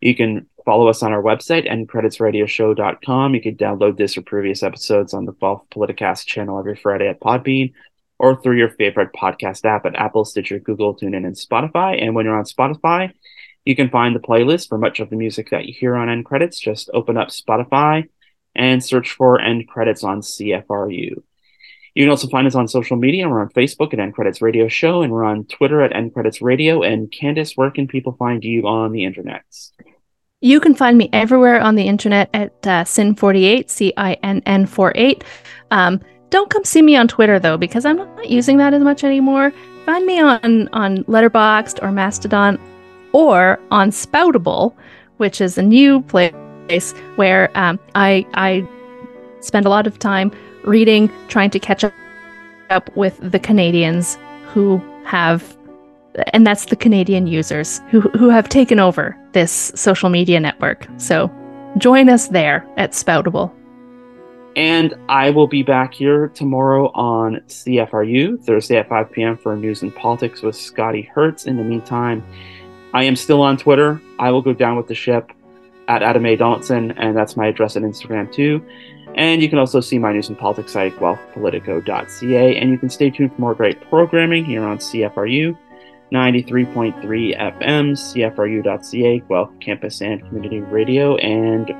you can follow us on our website, endcreditsradioshow.com. You can download this or previous episodes on the Guelph Politicast channel every Friday at Podbean or through your favorite podcast app at Apple, Stitcher, Google, TuneIn, and Spotify. And when you're on Spotify, you can find the playlist for much of the music that you hear on End Credits. Just open up Spotify and search for End Credits on CFRU. You can also find us on social media. We're on Facebook at End Credits Radio Show, and we're on Twitter at End Credits Radio. And Candice, where can people find you on the internet? You can find me everywhere on the internet at uh, Cinn48, C I N N 48. Um, don't come see me on Twitter though, because I'm not using that as much anymore. Find me on on Letterboxd or Mastodon, or on Spoutible, which is a new place where um, I I spend a lot of time reading, trying to catch up with the Canadians who have, and that's the Canadian users who who have taken over this social media network. So join us there at Spoutible. And I will be back here tomorrow on CFRU, Thursday at 5 p.m. for news and politics with Scotty Hertz. In the meantime, I am still on Twitter. I will go down with the ship at Adam A. Donaldson, and that's my address on Instagram too. And you can also see my news and politics site, GuelphPolitico.ca. And you can stay tuned for more great programming here on CFRU 93.3 FM, CFRU.ca, Guelph Campus and Community Radio. And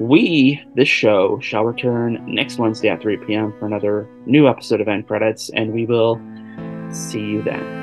we, this show, shall return next Wednesday at 3 p.m. for another new episode of End Credits. And we will see you then.